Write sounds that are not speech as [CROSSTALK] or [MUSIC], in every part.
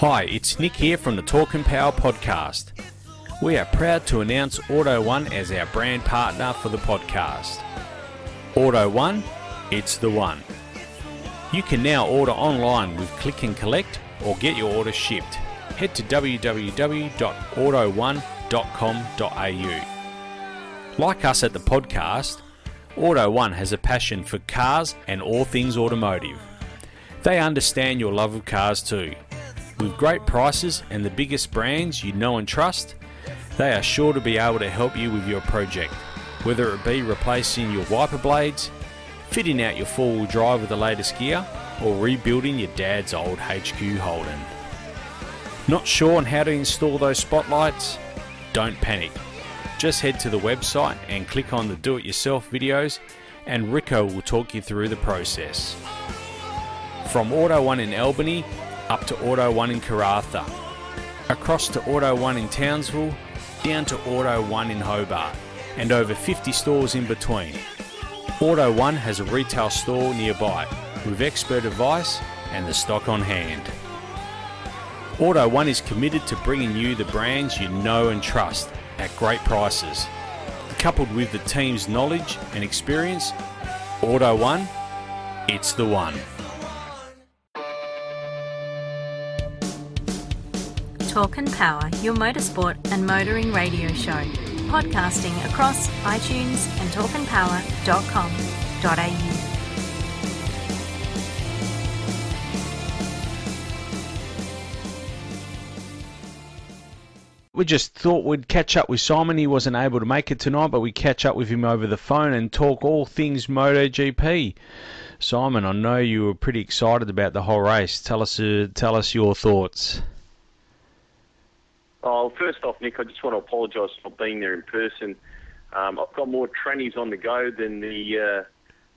Hi, it's Nick here from the Talk and Power podcast. We are proud to announce Auto One as our brand partner for the podcast. Auto One, it's the one. You can now order online with Click and Collect or get your order shipped. Head to www.auto1.com.au. Like us at the podcast, Auto One has a passion for cars and all things automotive. They understand your love of cars too. With great prices and the biggest brands you know and trust, they are sure to be able to help you with your project, whether it be replacing your wiper blades, fitting out your four wheel drive with the latest gear, or rebuilding your dad's old HQ Holden. Not sure on how to install those spotlights? Don't panic. Just head to the website and click on the do it yourself videos, and Rico will talk you through the process. From Auto One in Albany up to Auto One in Karratha, across to Auto One in Townsville, down to Auto One in Hobart, and over 50 stores in between. Auto One has a retail store nearby with expert advice and the stock on hand. Auto One is committed to bringing you the brands you know and trust at great prices. Coupled with the team's knowledge and experience, Auto One, it's the one. Talk and Power, your motorsport and motoring radio show. Podcasting across iTunes and talkandpower.com.au. We just thought we'd catch up with Simon. He wasn't able to make it tonight, but we catch up with him over the phone and talk all things MotoGP. Simon, I know you were pretty excited about the whole race. Tell us, uh, tell us your thoughts. Oh, first off, Nick, I just want to apologise for being there in person. Um, I've got more trannies on the go than the uh,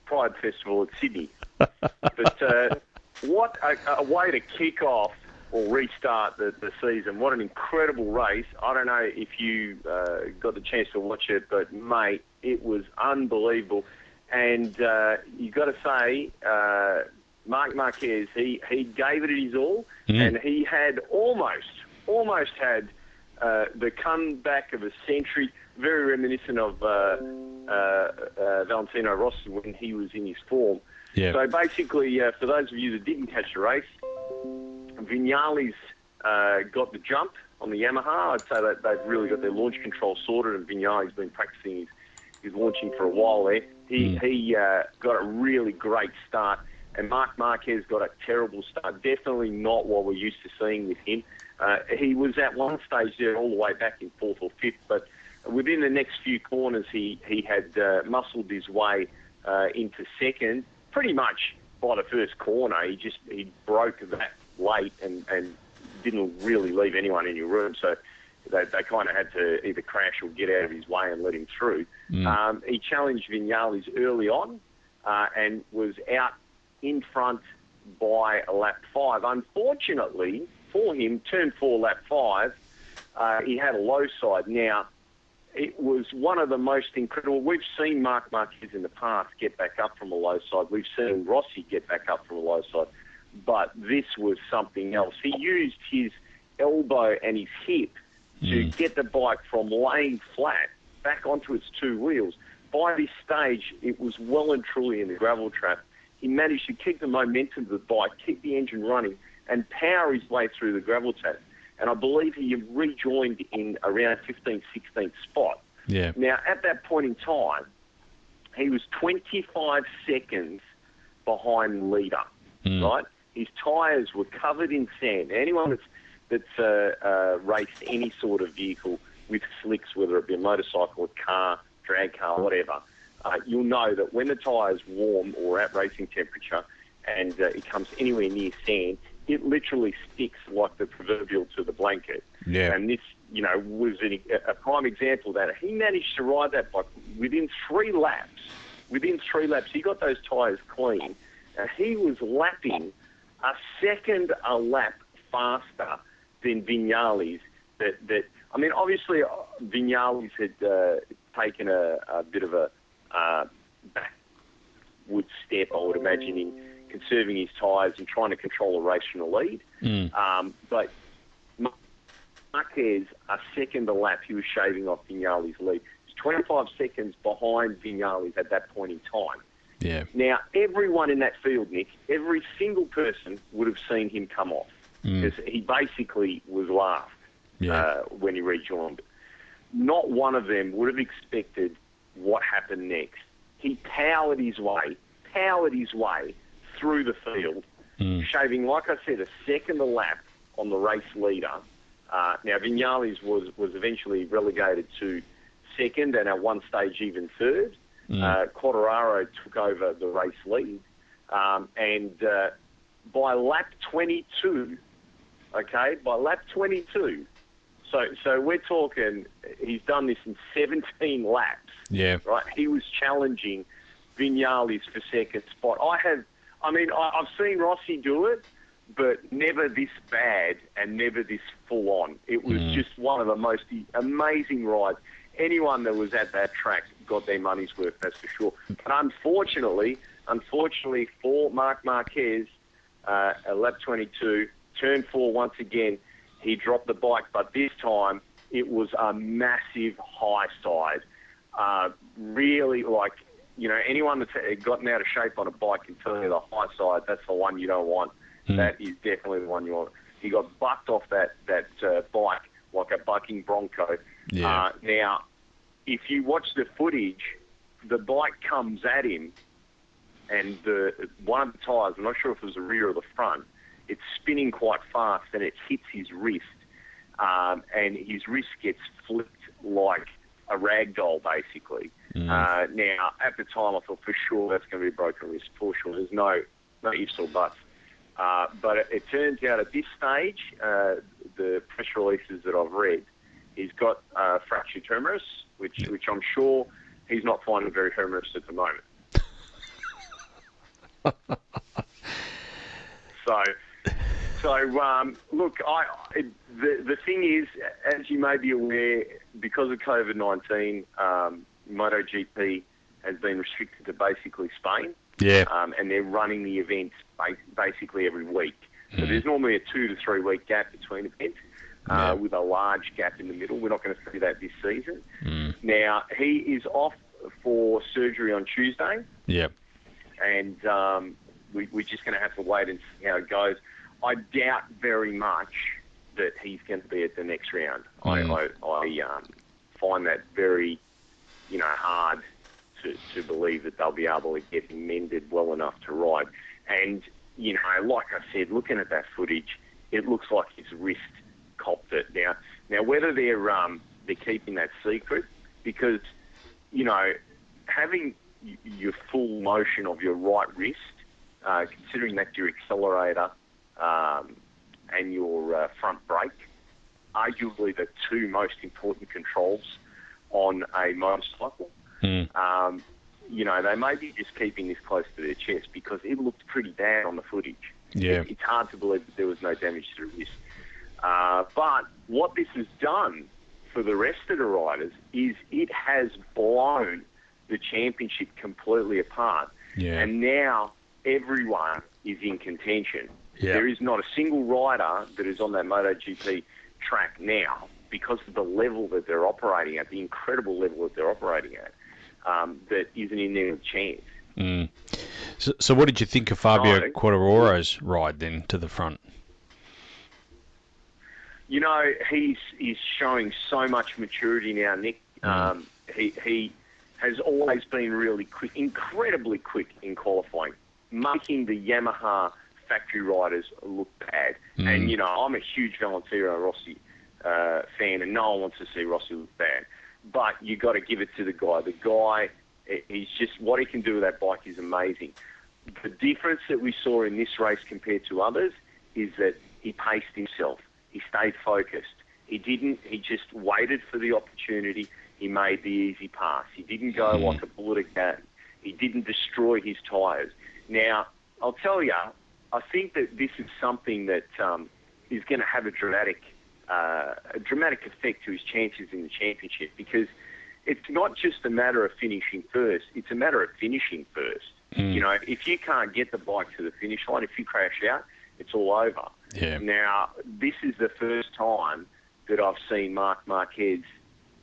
Pride Festival at Sydney. [LAUGHS] but uh, what a, a, way to kick off or restart the, the season. What an incredible race. I don't know if you uh, got the chance to watch it, but, mate, it was unbelievable. And uh, you've got to say, uh, Marc Marquez, he, he gave it his all, mm. and he had almost almost had uh, the comeback of a century, very reminiscent of uh, uh, uh, Valentino Rossi when he was in his form. Yeah. So basically, uh, for those of you that didn't catch the race, Vinales uh, got the jump on the Yamaha. I'd say that they've really got their launch control sorted, and Vinales's been practicing his, his launching for a while there. He, mm. he uh, got a really great start, and Marc Marquez got a terrible start. Definitely not what we're used to seeing with him. Uh, he was at one stage there all the way back in fourth or fifth, but within the next few corners, he he had uh, muscled his way uh, into second. Pretty much by the first corner, he just he broke that late and and didn't really leave anyone in your room. So they, they kind of had to either crash or get out of his way and let him through. Mm. Um, he challenged Vinales early on uh, and was out in front by a lap five. Unfortunately, for him, turn four, lap five, uh, he had a low side. Now, it was one of the most incredible. We've seen Marc Marquez in the past get back up from a low side. We've seen Rossi get back up from a low side. But this was something else. He used his elbow and his hip to mm. get the bike from laying flat back onto its two wheels. By this stage, it was well and truly in the gravel trap. He managed to keep the momentum of the bike, keep the engine running, and power his way through the gravel trap. And I believe he rejoined in around 15th, 16th spot. Yeah. Now, at that point in time, he was 25 seconds behind the leader, mm. right? His tyres were covered in sand. Anyone that's, that's uh, uh, raced any sort of vehicle with slicks, whether it be a motorcycle, a car, drag car, whatever, uh, you'll know that when the tyre's warm or at racing temperature and uh, it comes anywhere near sand, it literally sticks like the proverbial to the blanket. Yeah. And this, you know, was an, a prime example of that. He managed to ride that bike within three laps. Within three laps, he got those tyres clean. And he was lapping a second a lap faster than Vinales. That, that I mean, obviously, uh, Vinales had uh, taken a, a, bit of a uh, backward step, I would imagine, in conserving his tyres and trying to control a race from the lead. Um, but Marquez, a second a lap, he was shaving off Vinales' lead. He was 25 seconds behind Vinales at that point in time. Yeah. Now, everyone in that field, Nick, every single person would have seen him come off. Because he basically was laughed Yeah. uh, when he rejoined. Not one of them would have expected what happened next. He powered his way, powered his way through the field, shaving, like I said, a second a lap on the race leader. Uh, now, Vinales was, was eventually relegated to second and at one stage even third. Uh, Quartararo took over the race lead. Um, and uh, by lap 22, okay, by lap 22, so, so we're talking, he's done this in 17 laps Yeah. right? He was challenging Vinales for second spot. I have, I mean, I, I've seen Rossi do it, but never this bad and never this full on. It was just one of the most amazing rides. Anyone that was at that track got their money's worth, that's for sure. But unfortunately, unfortunately for Marc Marquez, uh, at lap 22, turn four once again, he dropped the bike, but this time it was a massive high side. Uh, really, like, you know, anyone that's gotten out of shape on a bike can tell you the high side, that's the one you don't want. That is definitely the one you want. He got bucked off that, that uh, bike like a bucking bronco. Yeah. Uh, now, if you watch the footage, the bike comes at him and the one of the tyres, I'm not sure if it was the rear or the front, it's spinning quite fast and it hits his wrist, um, and his wrist gets flipped like a rag doll, basically. Uh, now, at the time, I thought for sure that's going to be a broken wrist, for sure. There's no no ifs or buts. Uh, but it, it turns out at this stage, uh, the press releases that I've read, he's got uh, fractured humerus, which which I'm sure he's not finding very humorous at the moment. [LAUGHS] so, so um, look, I the the thing is, as you may be aware, because of COVID nineteen, um, MotoGP has been restricted to basically Spain Yeah. um, and they're running the events basically every week. So there's normally a two to three week gap between events, uh, Yeah. with a large gap in the middle. We're not going to see that this season. Now he is off for surgery on Tuesday, Yeah. and um, we, we're just going to have to wait and see how it goes. I doubt very much that he's going to be at the next round. Mm. I, I, I um, find that very, you know, hard to, to believe that they'll be able to get him mended well enough to ride. And, you know, like I said, looking at that footage, it looks like his wrist copped it. Now, now whether they're um, they're keeping that secret, because, you know, having your full motion of your right wrist, uh, considering that your accelerator um, and your uh, front brake, arguably the two most important controls on a motorcycle. Um, you know, they may be just keeping this close to their chest because it looked pretty bad on the footage. Yeah. It- it's hard to believe that there was no damage to the wrist. Uh, but what this has done for the rest of the riders is it has blown the championship completely apart. Yeah. And now everyone is in contention. Yeah. There is not a single rider that is on that MotoGP track now because of the level that they're operating at, the incredible level that they're operating at, um, that isn't in there with chance. So, so what did you think of Fabio No. Quartararo's ride then to the front? You know, he's he's showing so much maturity now, Nick. Um, he he has always been really quick, incredibly quick in qualifying, making the Yamaha factory riders look bad. And you know, I'm a huge Valentino Rossi uh, fan, and no one wants to see Rossi look bad. But you got to give it to the guy. The guy, he's just what he can do with that bike is amazing. The difference that we saw in this race compared to others is that he paced himself. He stayed focused. He didn't. He just waited for the opportunity. He made the easy pass. He didn't go like a bullet again. He didn't destroy his tyres. Now, I'll tell you, I think that this is something that um, is going to have a dramatic, uh, a dramatic effect to his chances in the championship because it's not just a matter of finishing first. It's a matter of finishing first. You know, if you can't get the bike to the finish line, if you crash out, it's all over. Yeah. Now, this is the first time that I've seen Marc Marquez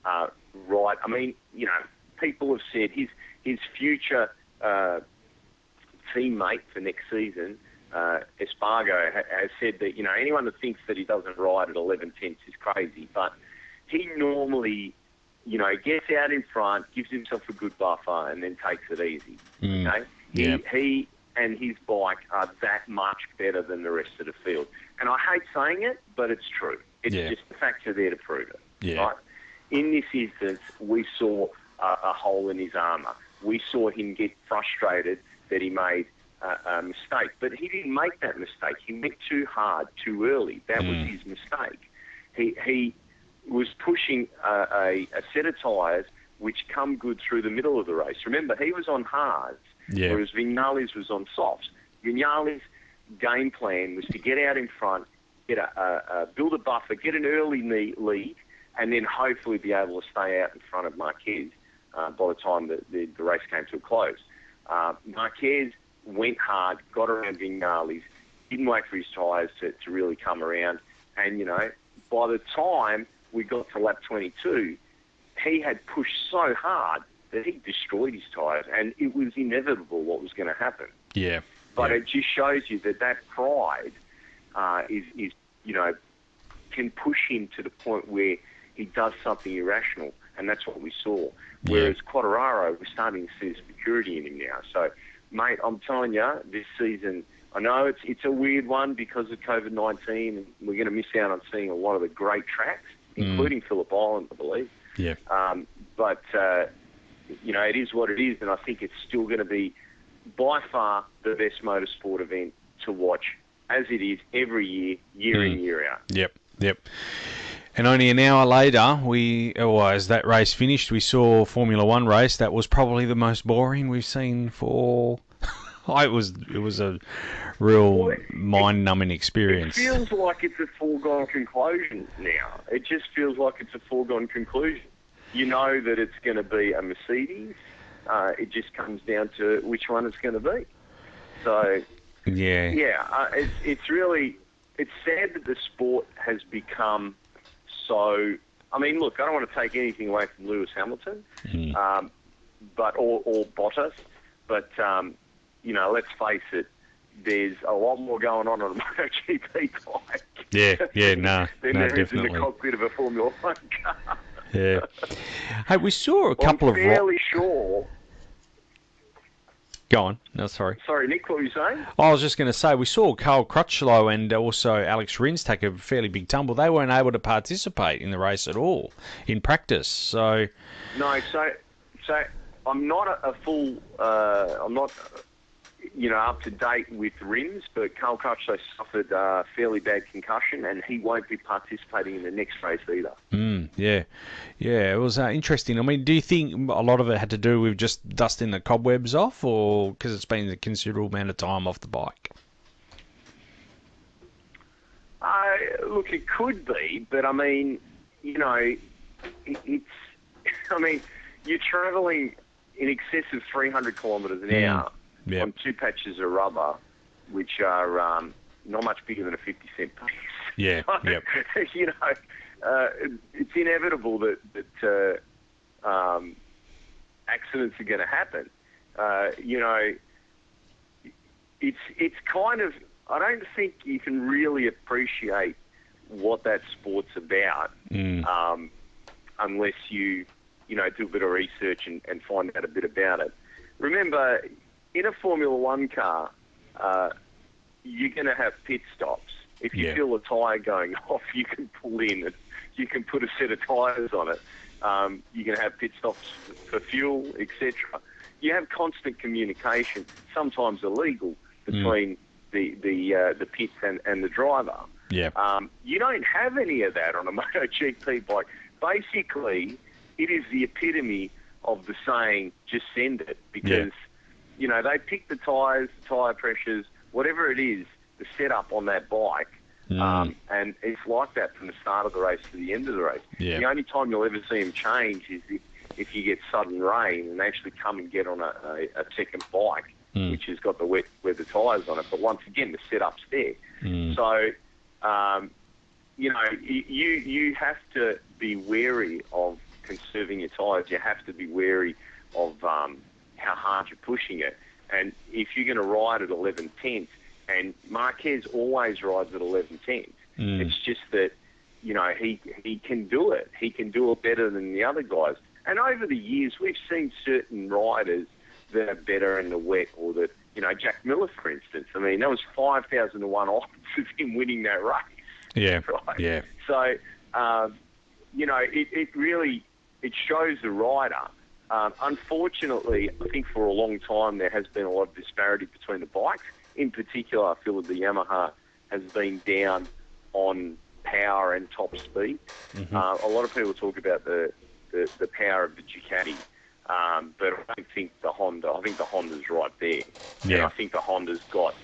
uh, ride. I mean, you know, people have said his his future uh, teammate for next season, uh, Espargaró, ha- has said that you know anyone that thinks that he doesn't ride at 11 tenths is crazy. But he normally, you know, gets out in front, gives himself a good buffer, and then takes it easy. Mm. Okay, he, Yeah. he and his bike are that much better than the rest of the field. And I hate saying it, but it's true. It's Yeah. just the facts are there to prove it. Yeah. Right? In this instance, we saw a, a hole in his armour. We saw him get frustrated that he made a, a mistake, but he didn't make that mistake. He went too hard, too early. That was Mm. his mistake. He he was pushing a, a, a set of tyres which come good through the middle of the race. Remember, he was on hards, Yeah. whereas Vinales was on softs. Vinales' game plan was to get out in front, get a, a, a build a buffer, get an early lead, and then hopefully be able to stay out in front of Marquez uh, by the time the, the, the race came to a close. Uh, Marquez went hard, got around Vinales, didn't wait for his tyres to, to really come around, and you know, by the time we got to lap 22, he had pushed so hard that he destroyed his tyres, and it was inevitable what was going to happen. Yeah. But Yeah. it just shows you that that pride uh, is, is, you know, can push him to the point where he does something irrational, and that's what we saw. Whereas Quartararo, we're starting to see the security in him now. So, mate, I'm telling you, this season, I know it's it's a weird one because of COVID 19, and we're going to miss out on seeing a lot of the great tracks, including Phillip Island, I believe. Yeah. Um, but uh, you know, it is what it is, and I think it's still going to be by far the best motorsport event to watch, as it is every year, year in Mm. year out. Yep, yep. And only an hour later, we, or as that race finished, we saw Formula One race. That was probably the most boring we've seen for. [LAUGHS] it was it was a real mind-numbing experience. It feels like it's a foregone conclusion now. It just feels like it's a foregone conclusion. You know that it's going to be a Mercedes. Uh, it just comes down to which one it's going to be. So yeah, Yeah, uh, it's it's really it's sad that the sport has become so. I mean, look, I don't want to take anything away from Lewis Hamilton, Mm. um, but or, or Bottas, but um, you know, let's face it. There's a lot more going on on a [LAUGHS] MotoGP bike. Yeah, yeah, no, [LAUGHS] than no, there is in the cockpit of a Formula One car. yeah. Hey, we saw a couple I'm of. fairly sure. Go on. No, sorry. Sorry, Nick, what were you saying? I was just going to say we saw Cal Crutchlow and also Alex Rins take a fairly big tumble. They weren't able to participate in the race at all in practice. So No, so so I'm not a, a full. Uh, I'm not, you know, up to date with Rins, but Cal Crutchlow suffered a fairly bad concussion, and he won't be participating in the next race either. Mm, yeah, yeah, it was uh, interesting. I mean, do you think a lot of it had to do with just dusting the cobwebs off, or because it's been a considerable amount of time off the bike? Uh, look, it could be, but I mean, you know, it, it's. [LAUGHS] I mean, you're travelling in excess of 300 kilometres an Mm, hour yeah. on two patches of rubber, which are um, not much bigger than a 50 cent piece. Yeah, [LAUGHS] So, yep. [LAUGHS] you know, uh, it's inevitable that that uh, um, accidents are going to happen. Uh, you know, it's it's kind of I don't think you can really appreciate what that sport's about Mm, um, unless you you know do a bit of research and, and find out a bit about it. Remember, in a Formula One car, uh, you're going to have pit stops. If you Yeah. feel a tyre going [LAUGHS] off, you can pull in and you can put a set of tyres on it. Um, you're going to have pit stops for fuel, etc. You have constant communication, sometimes illegal, between the the uh, the pits and, and the driver. yeah, Um, you don't have any of that on a [LAUGHS] MotoGP bike. Basically, it is the epitome of the saying, just send it, because, you know, they pick the tyres, the tyre pressures, whatever it is, the setup on that bike, Mm. um, and it's like that from the start of the race to the end of the race. Yeah. The only time you'll ever see them change is if, if you get sudden rain and actually come and get on a, a, a second bike which has got the wet weather tyres on it. But once again, the setup's there. Mm. So, um, you know, you you have to be wary of conserving your tyres. You have to be wary of um, how hard you're pushing it. And if you're going to ride at 11 tenths, and Marquez always rides at 11 tenths, Mm. it's just that, you know, he he can do it. He can do it better than the other guys. And over the years, we've seen certain riders that are better in the wet, or that, you know, Jack Miller, for instance. I mean, that was 5,000 to 1 odds of him winning that race. Yeah. [LAUGHS] Right. Yeah. So, um, you know, it, it really it shows the rider. Um, unfortunately, I think for a long time there has been a lot of disparity between the bikes. In particular, I feel that the Yamaha has been down on power and top speed. Uh, a lot of people talk about the, the, the power of the Ducati, um, but I don't think the Honda. I think the Honda's right there. And Yeah. I think the Honda's got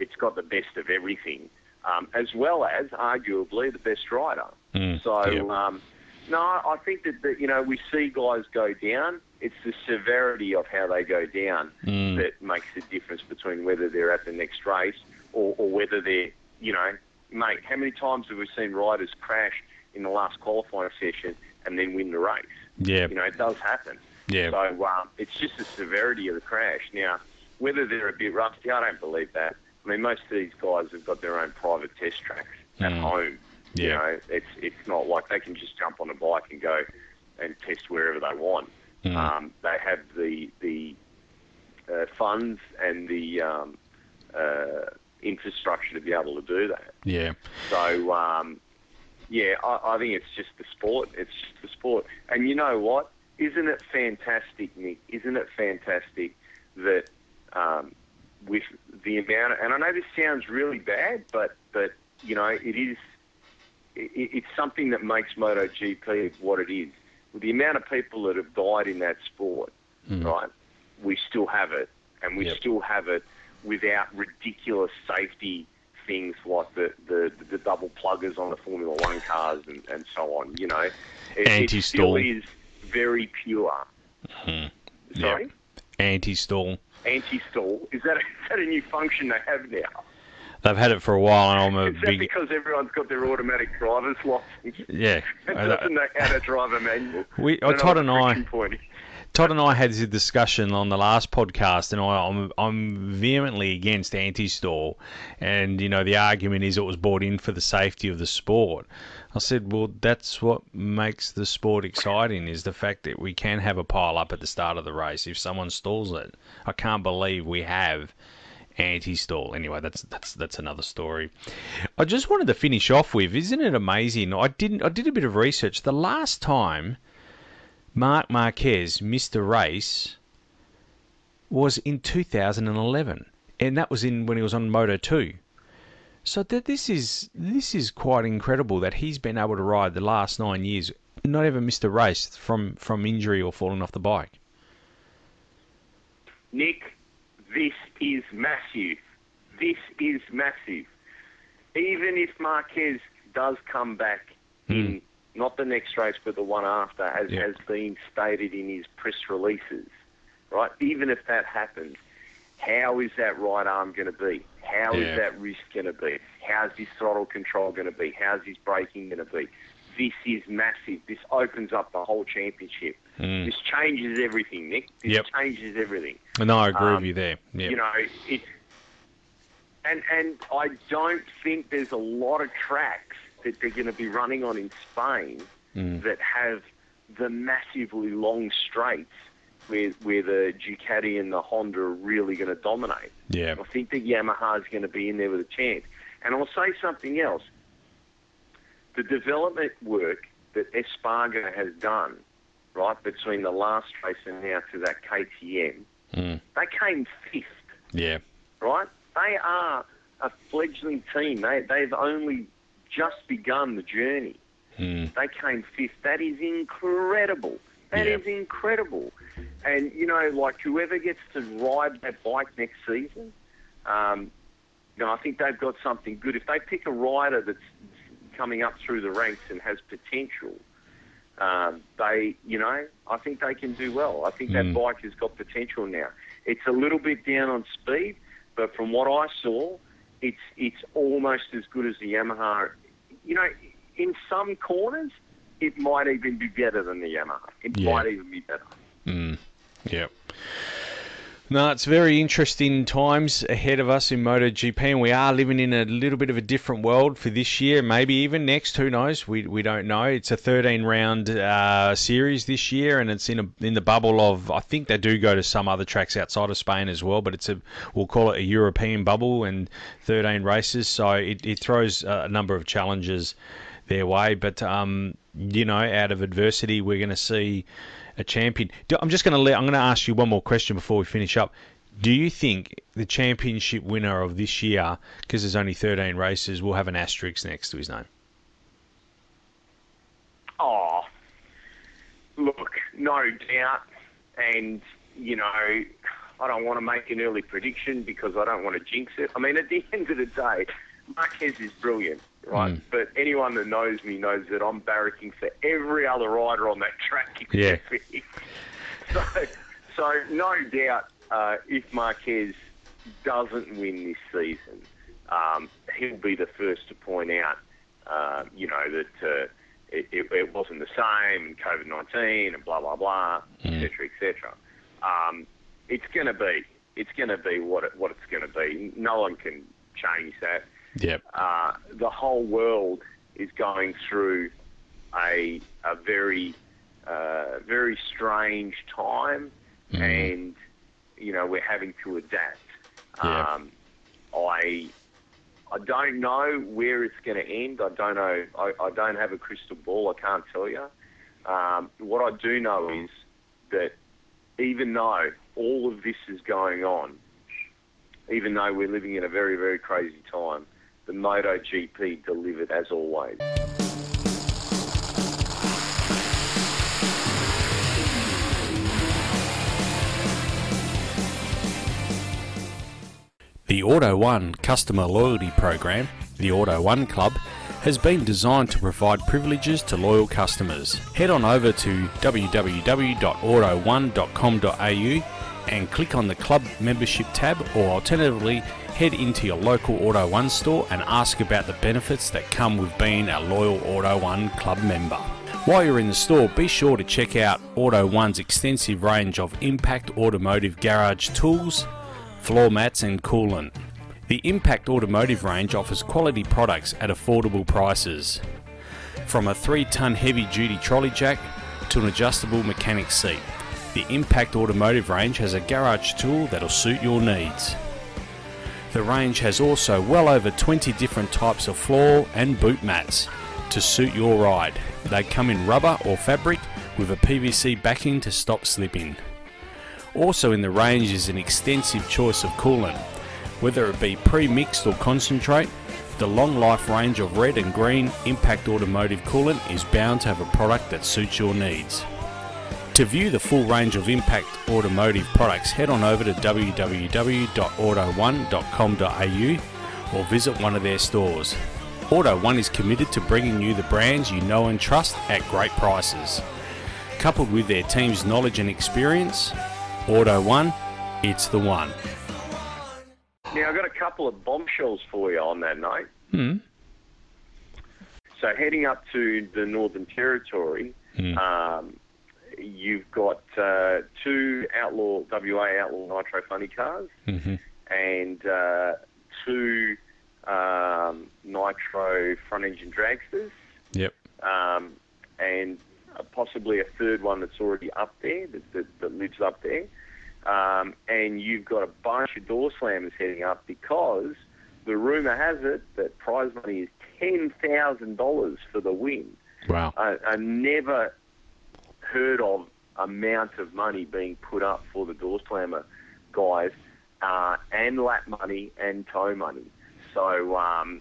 it's got the best of everything, um, as well as arguably the best rider. Mm, So yeah. um, no, I think that, that you know we see guys go down. It's the severity of how they go down Mm. that makes the difference between whether they're at the next race or, or whether they're you know, mate. How many times have we seen riders crash in the last qualifying session and then win the race? Yeah. You know, it does happen. Yeah. So um, it's just the severity of the crash. Now, whether they're a bit rusty, I don't believe that. I mean, most of these guys have got their own private test tracks at Mm. home. You know, it's it's not like they can just jump on a bike and go and test wherever they want. Mm. Um, they have the the uh, funds and the um, uh, infrastructure to be able to do that. Yeah. So, um, yeah, I, I think it's just the sport. It's just the sport. And you know what? Isn't it fantastic, Nick? Isn't it fantastic that um, with the amount of, and I know this sounds really bad, but, but you know, it is, it, it's something that makes MotoGP what it is. With the amount of people that have died in that sport, hmm. right, we still have it. And we Yep. still have it without ridiculous safety things like the, the, the double pluggers on the Formula One cars and, and so on. You know, it, Anti-stall. it still is very pure. Hmm. Sorry, Anti-stall. anti-stall is that is that a new function they have now? They've had it for a while, and I'm a Is that big because everyone's got their automatic driver's license yeah. [LAUGHS] and doesn't know how to drive a manual? We- oh, I Todd and I- point. Todd and I had this discussion on the last podcast, and I, I'm I'm vehemently against anti-stall, and you know the argument is it was brought in for the safety of the sport. I said, well, that's what makes the sport exciting is the fact that we can have a pile up at the start of the race if someone stalls it. I can't believe we have anti-stall. Anyway, that's that's that's another story. I just wanted to finish off with, isn't it amazing? I didn't I did a bit of research. The last time Marc Marquez missed a race was in 2011, and that was in when he was on Moto 2. So that this is this is quite incredible that he's been able to ride the last nine years, not ever missed a race from from injury or falling off the bike. Nick, this is massive. This is massive. Even if Marquez does come back hmm. in not the next race but the one after, as Yeah. has been stated in his press releases, right? Even if that happens, how is that right arm going to be? How is Yeah. that wrist going to be? How's his throttle control going to be? How's his braking going to be? This is massive. This opens up the whole championship. Mm. This changes everything, Nick. This Yep. changes everything And I agree Um, with you there. Yeah. you know, it, and and I don't think there's a lot of tracks that they're going to be running on in Spain Mm. that have the massively long straights where where the Ducati and the Honda are really going to dominate. yeah. I think that Yamaha's going to be in there with a chance. And I'll say something else. The development work that Espargaró has done, right, between the last race and now to that KTM, Mm. they came fifth Yeah. right? They are a fledgling team. They, they've only just begun the journey. Mm. They came fifth. That is incredible. That is Yeah. incredible. And, you know, like whoever gets to ride that bike next season, um, you know, I think they've got something good. If they pick a rider that's coming up through the ranks and has potential, um, they, you know, I think they can do well. I think that Mm. bike has got potential now. It's a little bit down on speed, but from what I saw, it's it's almost as good as the Yamaha. You know, in some corners, it might even be better than the Yamaha. It Yeah. might even be better. Mm. Yep. No, it's very interesting times ahead of us in MotoGP, and we are living in a little bit of a different world for this year, maybe even next. Who knows? We, we don't know. It's a 13 round uh, series this year, and it's in a, in the bubble of. I think they do go to some other tracks outside of Spain as well, but it's a we'll call it a European bubble and 13 races, so it, it throws a number of challenges their way. But um, you know, out of adversity, we're going to see a champion. I'm just going to let. I'm going to ask you one more question before we finish up. Do you think the championship winner of this year, because there's only 13 races, will have an asterisk next to his name? Oh, look, no doubt. And, you know, I don't want to make an early prediction because I don't want to jinx it. I mean, at the end of the day, Marquez is brilliant, right? Mm. But anyone that knows me knows that I'm barracking for every other rider on that track. [LAUGHS] Yeah. me. so, so no doubt, uh, if Marquez doesn't win this season, um, he'll be the first to point out, uh, you know, that uh, it, it, it wasn't the same, and COVID nineteen, and blah blah blah, Mm. etc. etc. Um, it's going to be, it's going to be what it, what it's going to be. No one can change that. Yep. Uh, the whole world is going through a a very uh, very strange time, Mm. and you know we're having to adapt. Um, I I don't know where it's going to end. I don't know. I, I don't have a crystal ball. I can't tell you. Um, what I do know is that even though all of this is going on, even though we're living in a very, very crazy time, the MotoGP delivered as always. The Auto One customer loyalty program, the Auto One Club, has been designed to provide privileges to loyal customers. Head on over to www.auto1.com.au and click on the club membership tab, or alternatively, head into your local Auto One store and ask about the benefits that come with being a loyal Auto One Club member. While you're in the store, be sure to check out Auto One's extensive range of Impact Automotive garage tools, floor mats, and coolant. The Impact Automotive range offers quality products at affordable prices. From a 3 ton heavy duty trolley jack to an adjustable mechanic seat, the Impact Automotive range has a garage tool that'll suit your needs. The range has also well over 20 different types of floor and boot mats to suit your ride. They come in rubber or fabric with a PVC backing to stop slipping. Also in the range is an extensive choice of coolant, whether it be pre-mixed or concentrate. The long life range of red and green Impact Automotive coolant is bound to have a product that suits your needs. To view the full range of Impact Automotive products, head on over to www.auto1.com.au or visit one of their stores. Auto One is committed to bringing you the brands you know and trust at great prices. Coupled with their team's knowledge and experience, Auto One, it's the one. Now, I've got a couple of bombshells for you on that note. Hmm. So, heading up to the Northern Territory, Hmm. um, you've got uh, two Outlaw WA Outlaw Nitro Funny cars hmm and uh, two um, Nitro front engine dragsters, Yep. um, and possibly a third one that's already up there that, that, that lives up there. Um, and you've got a bunch of door slammers heading up because the rumor has it that prize money is ten thousand dollars for the win. Wow. I, I never heard of amount of money being put up for the door slammer guys, uh, and lap money and tow money. So um,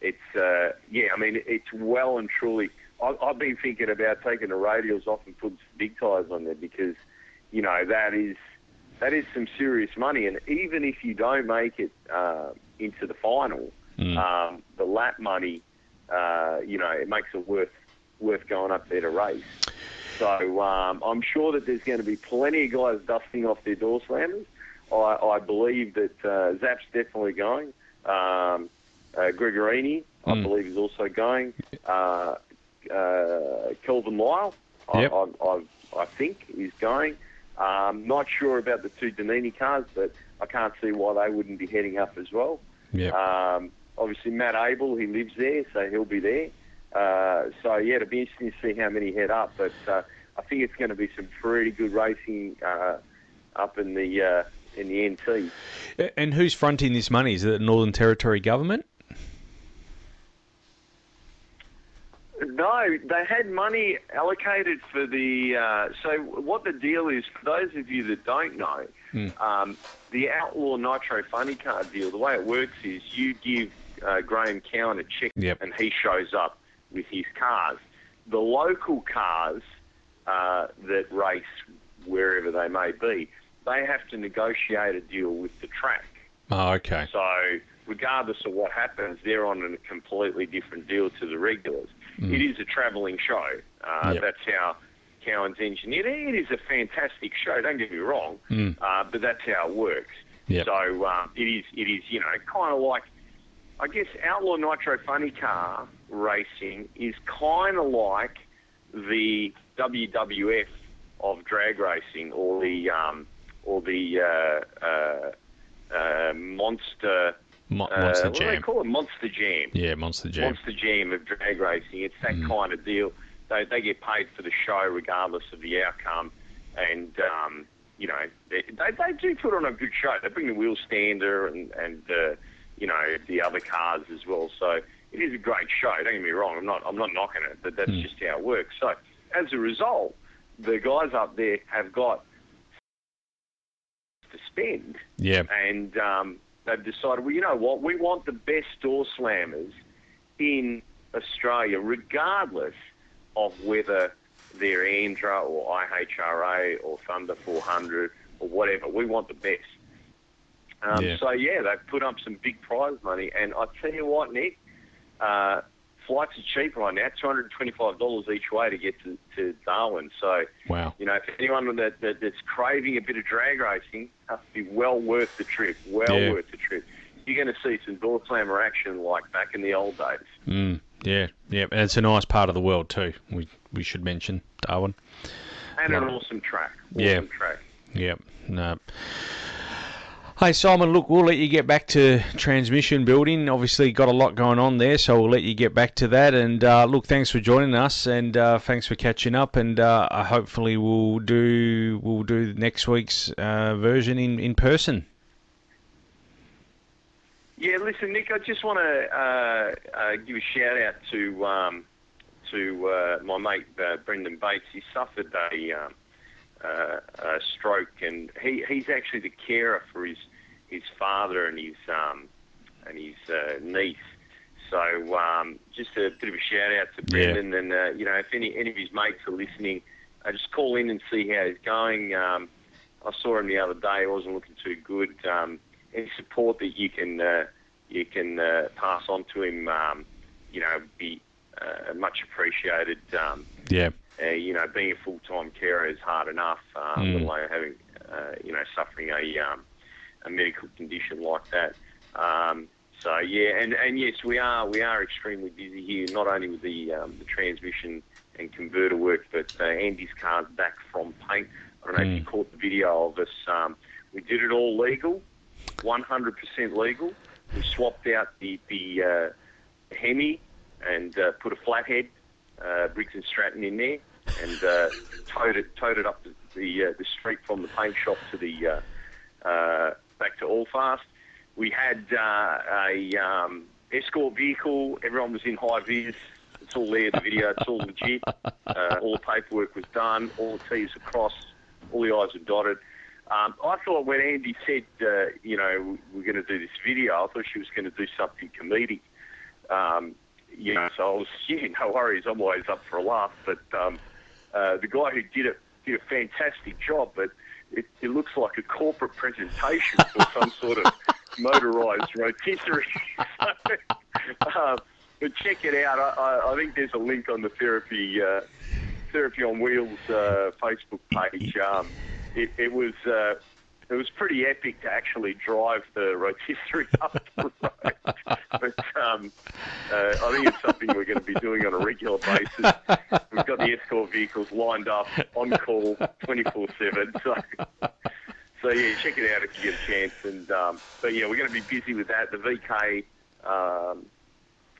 it's uh, yeah, I mean it's well and truly. I, I've been thinking about taking the radials off and putting some big tires on there because you know that is that is some serious money, and even if you don't make it uh, into the final, Mm. um, the lap money, uh, you know, it makes it worth worth going up there to race. So um, I'm sure that there's going to be plenty of guys dusting off their door slammers. I, I believe that uh, Zap's definitely going. Um, uh, Gregorini, I Mm. believe, is also going. Uh, uh, Kelvin Lyle, Yep. I, I, I, think, is going. Um, not sure about the two Danini cars, but I can't see why they wouldn't be heading up as well. Yeah. Um, obviously, Matt Abel, he lives there, so he'll be there. Uh, so, yeah, it'll be interesting to see how many head up. But uh, I think it's going to be some pretty good racing uh, up in the uh, in the NT. and who's fronting this money? Is it the Northern Territory government? No, they had money allocated for the. Uh, so what the deal is for those of you that don't know, um, the Outlaw Nitro Funny Card deal. The way it works is you give uh, Graham Cowan a check, Yep. and he shows up with his cars. The local cars uh, that race wherever they may be, they have to negotiate a deal with the track. Oh, okay. So, regardless of what happens, they're on a completely different deal to the regulars. It is a travelling show. Uh, Mm. Yep. That's how Cowan's engineered it. It is a fantastic show. Don't get me wrong, Mm. uh, but that's how it works. Yep. So um, it is. It is. You know, kind of like, I guess, Outlaw Nitro Funny Car racing is kind of like the WWF of drag racing, or the um, or the uh, uh, uh, monster. Mo- uh, Monster what do they call it? Monster Jam. Yeah, Monster Jam. Monster Jam of drag racing. It's that Mm. kind of deal. They they get paid for the show regardless of the outcome, and um, you know they, they they do put on a good show. They bring the wheel stander and and uh, you know the other cars as well. So it is a great show. Don't get me wrong. I'm not I'm not knocking it, but that's Mm. just how it works. So as a result, the guys up there have got to spend Yeah. and um, they've decided, well, you know what, we want the best door slammers in Australia, regardless of whether they're ANDRA or IHRA or Thunder 400 or whatever. We want the best. Um, Yeah. So yeah, they've put up some big prize money, and I tell you what, Nick, uh, flights are cheap right now, two hundred twenty-five dollars each way to get to, to Darwin. So Wow. you know, if anyone that, that that's craving a bit of drag racing, it has to be well worth the trip. Well Yeah. worth the trip. You're going to see some door slammer action like back in the old days. Mm, yeah, yeah, and it's a nice part of the world too. We we should mention Darwin. And an awesome track. Awesome Yeah. track. Yep. No. Hey Simon, look, we'll let you get back to transmission building. Obviously, got a lot going on there, so we'll let you get back to that. And uh, look, thanks for joining us, and uh, thanks for catching up. And uh, hopefully, we'll do we'll do next week's uh, version in, in person. Yeah, listen, Nick, I just want to uh, uh, give a shout out to um, to uh, my mate Brendan Bates. He suffered a, um, uh, a stroke, and he, he's actually the carer for his his father and his um, and his uh, niece. So um, just a bit of a shout out to Yeah. Brendan, and uh, you know if any any of his mates are listening, uh, just call in and see how he's going. Um, I saw him the other day; he wasn't looking too good. Um, any support that you can uh, you can uh, pass on to him, um, you know, be uh, much appreciated. Um, Yeah. uh, you know, being a full-time carer is hard enough, uh, Mm. let alone having, uh, you know, suffering a um, a medical condition like that. Um, so yeah, and, and yes, we are we are extremely busy here, not only with the um, the transmission and converter work, but uh, Andy's car's back from paint. I don't know if you Mm. caught the video of us. Um, we did it all legal, 100% legal. We swapped out the the uh, Hemi and uh, put a flathead uh, Briggs and Stratton in there, and uh, towed it towed it up the the, uh, the street from the paint shop to the uh, uh, back to Allfast. We had uh, a um, escort vehicle. Everyone was in high vis. It's all there. The video. It's all legit. [LAUGHS] Uh, all the paperwork was done. All the T's are crossed. All the I's are dotted. Um, I thought when Andy said, uh, you know, we're going to do this video, I thought she was going to do something comedic. Um, you know, so I was, [LAUGHS] yeah, no worries. I'm always up for a laugh. But um, uh, the guy who did it did a fantastic job. But it, it looks like a corporate presentation for some sort of [LAUGHS] motorised rotisserie. [LAUGHS] uh, but check it out. I, I, I think there's a link on the therapy uh, therapy on wheels uh, Facebook page. Um, it, it was uh, it was pretty epic to actually drive the rotisserie [LAUGHS] up the road. but um, uh, I think it's something we're going to be doing on a regular basis. We've got the escort vehicles lined up on call 24/7. So, so yeah, check it out if you get a chance. And um, but yeah, we're going to be busy with that. The VK um,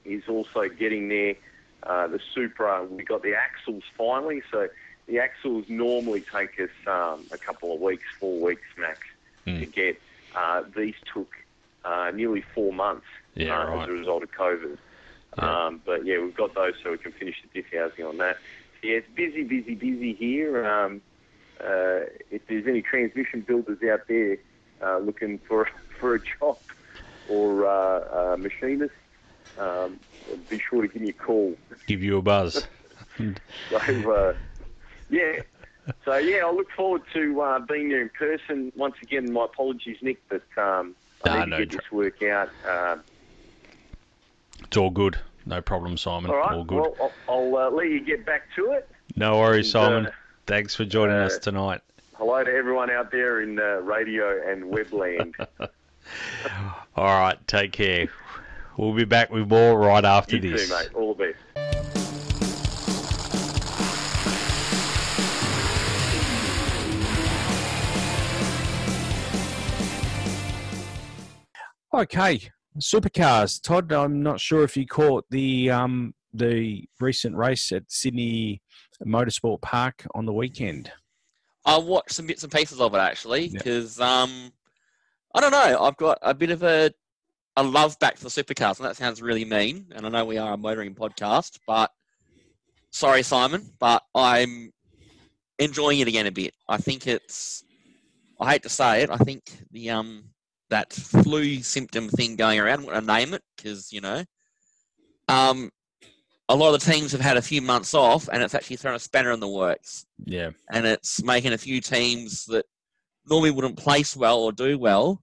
is also getting there. Uh, the Supra, we got the axles finally, so the axles normally take us um, a couple of weeks, four weeks max Mm. to get. Uh, these took uh, nearly four months Yeah, uh, right. as a result of COVID. Yeah. Um, but yeah, we've got those so we can finish the diff housing on that. Yeah, it's busy, busy, busy here. Um, uh, if there's any transmission builders out there uh, looking for [LAUGHS] for a job or uh, uh, machinists, um, be sure to give me a call. Give you a buzz. [LAUGHS] So, uh, yeah. So, yeah, I look forward to uh, being there in person. Once again, my apologies, Nick, but um, I Ah, need to get tr- this work out. Uh, It's all good. No problem, Simon. all right. All good. Well, I'll, I'll uh, let you get back to it. no worries, and, uh, Simon. Thanks for joining uh, us tonight. Hello to everyone out there in uh, radio and webland. [LAUGHS] All right, take care. We'll be back with more right after you this. too, mate. All the best. Okay, supercars. Todd, I'm not sure if you caught the um, the recent race at Sydney Motorsport Park on the weekend. I watched some bits and pieces of it actually because um, I don't know. I've got a bit of a a love back for supercars, and that sounds really mean. And I know we are a motoring podcast, but sorry, Simon, but I'm enjoying it again a bit. I think it's. I hate to say it. I think the um that flu symptom thing going around. I'm going to name it because you know, um, a lot of the teams have had a few months off, and it's actually thrown a spanner in the works Yeah, and it's making a few teams that normally wouldn't place well or do well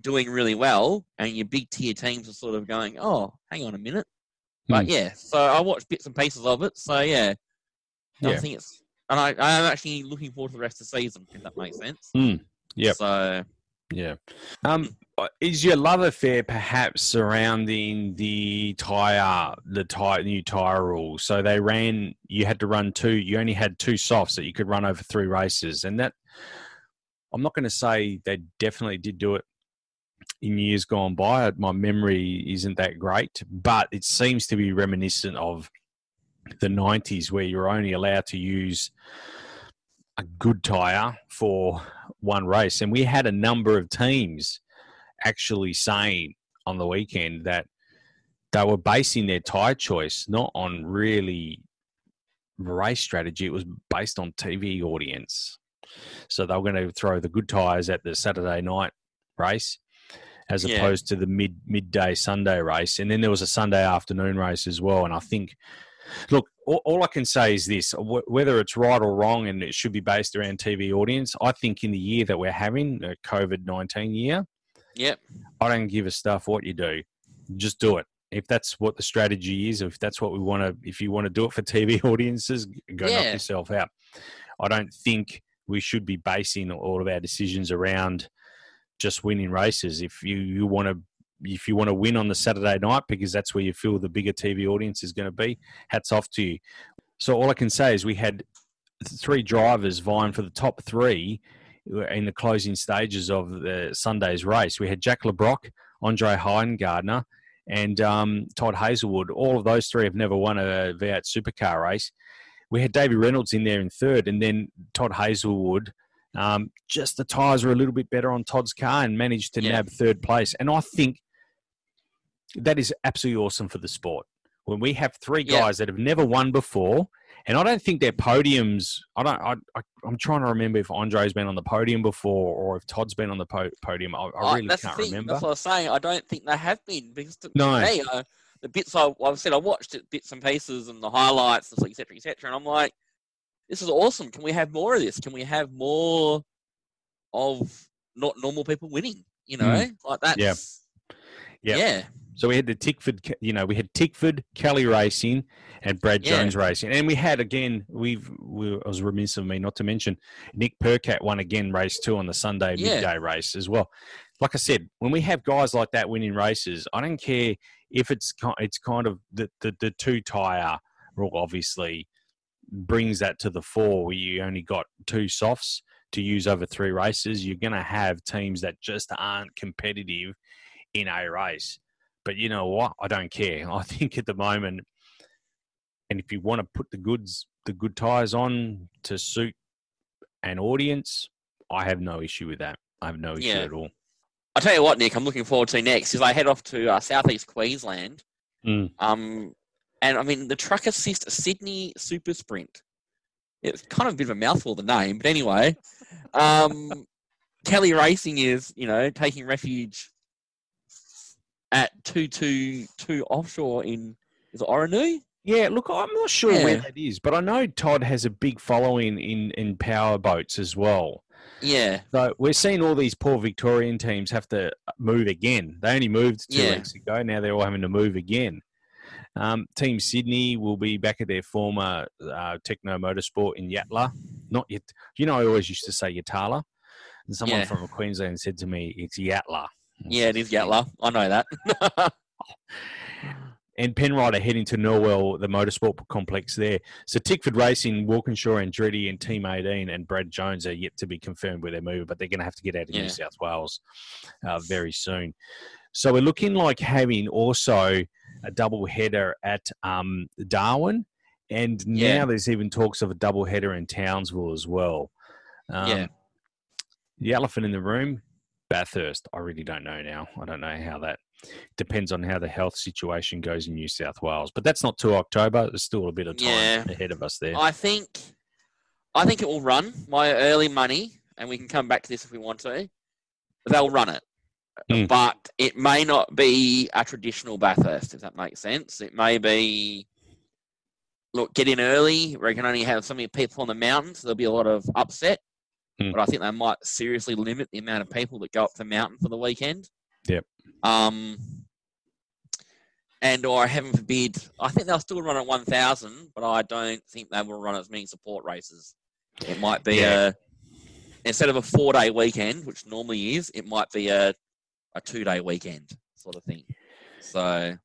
doing really well, and your big tier teams are sort of going, "Oh, hang on a minute." But Hmm. yeah, so I watched bits and pieces of it. So yeah, I Yeah. think it's, and I I am actually looking forward to the rest of the season if that makes sense. Hmm. Yep. So yeah. Um, is your love affair perhaps surrounding the tire, the tire, new tire rules? So they ran. You had to run two. You only had two softs that you could run over three races, and that. I'm not going to say they definitely did do it in years gone by. My memory isn't that great, but it seems to be reminiscent of the 90s where you're only allowed to use a good tire for one race. And we had a number of teams actually saying on the weekend that they were basing their tire choice not on really race strategy, it was based on TV audience. So they were going to throw the good tires at the Saturday night race as Yeah. opposed to the mid midday Sunday race. And then there was a Sunday afternoon race as well. And I think, look, all, all I can say is this: wh- whether it's right or wrong, and it should be based around TV audience. I think in the year that we're having, the COVID nineteen year, yep, I don't give a stuff what you do. Just do it. If that's what the strategy is, if that's what we want to, if you want to do it for TV [LAUGHS] audiences, go knock yourself out. I don't think we should be basing all of our decisions around just winning races. If you, you want to, if you want to win on the Saturday night because that's where you feel the bigger TV audience is going to be, hats off to you. So all I can say is we had three drivers vying for the top three in the closing stages of the Sunday's race. We had Jack Le Brocq, Andre Heimgartner, and um, Todd Hazelwood. All of those three have never won a V8 supercar race. We had Davey Reynolds in there in third, and then Todd Hazelwood. Um, just the tyres were a little bit better on Todd's car and managed to Yeah. nab third place. And I think that is absolutely awesome for the sport. When we have three Yeah. guys that have never won before, and I don't think their podiums. I don't. I, I, I'm trying to remember if Andre's been on the podium before or if Todd's been on the po- podium. I, I I- really that's can't the thing. remember. That's what I was saying. I don't think they have been because to, No. me, uh, the bits I, I've said, I watched it bits and pieces and the highlights, and etc., etc., and I'm like, this is awesome. Can we have more of this? Can we have more of not normal people winning? You know, like that's Hmm. Yeah. yeah. So we had the Tickford, you know, we had Tickford, Kelly Racing, and Brad Yeah. Jones Racing, and we had again. We've we, it was remiss of me not to mention Nick Percat won again race two on the Sunday Yeah. midday race as well. Like I said, when we have guys like that winning races, I don't care if it's it's kind of the the, the two tire rule. Obviously, brings that to the fore where you only got two softs to use over three races. You're going to have teams that just aren't competitive in a race. But you know what? I don't care. [LAUGHS] I think at the moment, and if you want to put the goods, the good tires on to suit an audience, I have no issue with that. I have no issue Yeah. at all. I'll tell you what, Nick, I'm looking forward to next is I head off to uh, southeast Queensland. Mm. Um, and I mean, the Truck Assist Sydney Super Sprint. It's kind of a bit of a mouthful, the name, but anyway, um, [LAUGHS] Kelly Racing is, you know, taking refuge at 222 offshore in is it Oronou? Yeah, look, I'm not sure where that is, but I know Todd has a big following in in power boats as well. Yeah, So we're seeing all these poor Victorian teams have to move again. They only moved two Yeah. weeks ago. Now they're all having to move again. Um, Team Sydney will be back at their former uh, Techno Motorsport in Yatla. Not yet. You know, I always used to say Yatala. And someone Yeah. from Queensland said to me, it's Yatla. Yeah, it is Yatla. I know that. [LAUGHS] and Penrite are heading to Norwell, the motorsport complex there. So Tickford Racing, Walkinshaw, Andretti, and Team 18 and Brad Jones are yet to be confirmed with their move, but they're going to have to get out of Yeah. New South Wales uh, very soon. So we're looking like having also a double header at um, Darwin, and now Yeah. there's even talks of a double header in Townsville as well. Um, Yeah. The elephant in the room, Bathurst. I really don't know now. I don't know how that depends on how the health situation goes in New South Wales. But that's not till October. There's still a bit of time Yeah. ahead of us there. I think, I think it will run. My early money, and we can come back to this if we want to. They'll run it, Mm. but it may not be a traditional Bathurst, if that makes sense. It may be, look, get in early. We can only have so many people on the mountain, so there'll be a lot of upset. Mm. But I think they might seriously limit the amount of people that go up the mountain for the weekend. Yep. Um, and or heaven forbid, I think they'll still run at 1,000, but I don't think they will run as many support races. It might be Yeah. a instead of a four day weekend, which normally is, it might be a a two day weekend sort of thing. So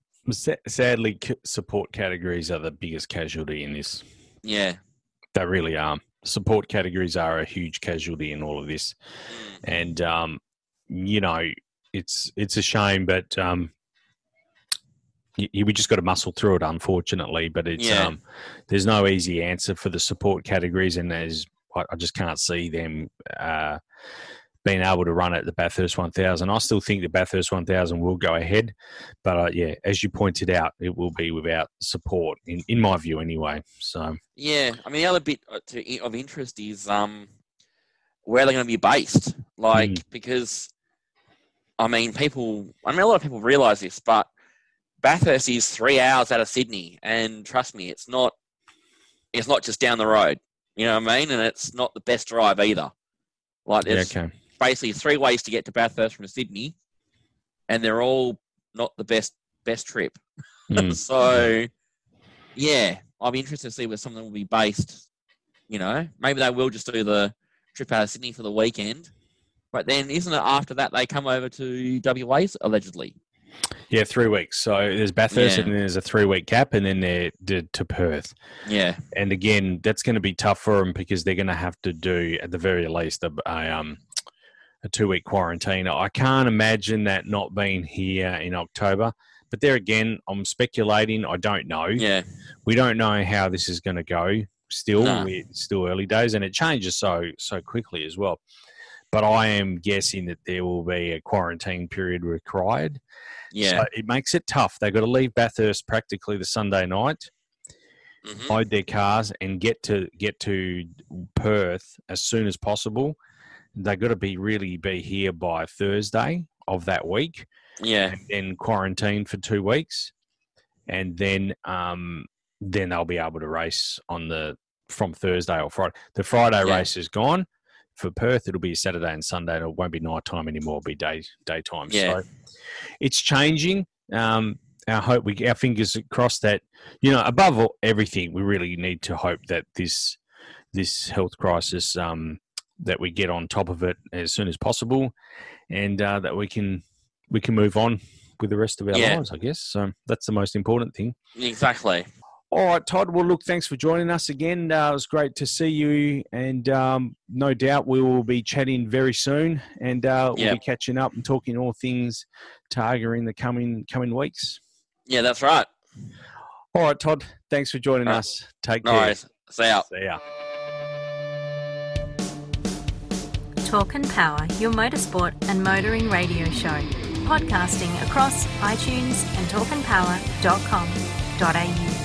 Sadly, support categories are the biggest casualty in this. yeah, They really are. Support categories are a huge casualty in all of this. And um, you know it's it's a shame, but um, y- y- we just got to muscle through it, unfortunately. But it's Yeah. um, there's no easy answer for the support categories, and there's I, I just can't see them uh, being able to run at the Bathurst 1000. I still think the Bathurst 1000 will go ahead, but uh, yeah, as you pointed out, it will be without support, in, in my view, anyway. So Yeah, I mean the other bit uh, to, of interest is um, where they're going to be based. Like Mm. because, I mean, people. I mean, a lot of people realise this, but Bathurst is three hours out of Sydney, and trust me, it's not. It's not just down the road. You know what I mean? And it's not the best drive either. Like yeah, okay. Basically three ways to get to Bathurst from Sydney, and they're all not the best best trip. Mm. [LAUGHS] so, yeah, I'll be interested to see where something will be based. You know, maybe they will just do the trip out of Sydney for the weekend, but then isn't it after that they come over to WA allegedly? Yeah, three weeks. So there's Bathurst, Yeah. and then there's a three week cap, and then they're, they're to Perth. Yeah, And again, that's going to be tough for them because they're going to have to do, at the very least, a, a, um, a two week quarantine. I can't imagine that not being here in October. But there again, I'm speculating. I don't know. yeah, We don't know how this is going to go. Still, we- it's still early days, and it changes so so quickly as well. But I am guessing that there will be a quarantine period required. yeah. So it makes it tough. They've got to leave Bathurst practically the Sunday night, Mhm. load their cars, and get to get to Perth as soon as possible. They've got to be really be here by Thursday of that week, yeah, and then quarantine for two weeks, and then um, then they'll be able to race on the from Thursday or Friday. The Friday Yeah. race is gone. For Perth, it'll be Saturday and Sunday, and it won't be night time anymore. It'll be day daytime. Yeah. So it's changing. um, our hope, we our fingers crossed that you know above all, everything, we really need to hope that this this health crisis um, that we get on top of it as soon as possible, and uh, that we can we can move on with the rest of our Yeah. lives. I guess so. That's the most important thing. Exactly. All right, Todd. Well, look, thanks for joining us again. Uh, it was great to see you, and um, no doubt we will be chatting very soon, and uh, we'll Yep. be catching up and talking all things Targa in the coming coming weeks. Yeah, that's right. All right, Todd. Thanks for joining right. us. Take No care. worries. See ya. See ya. Talk and Power, your motorsport and motoring radio show. Podcasting across iTunes and talkandpower.com.au.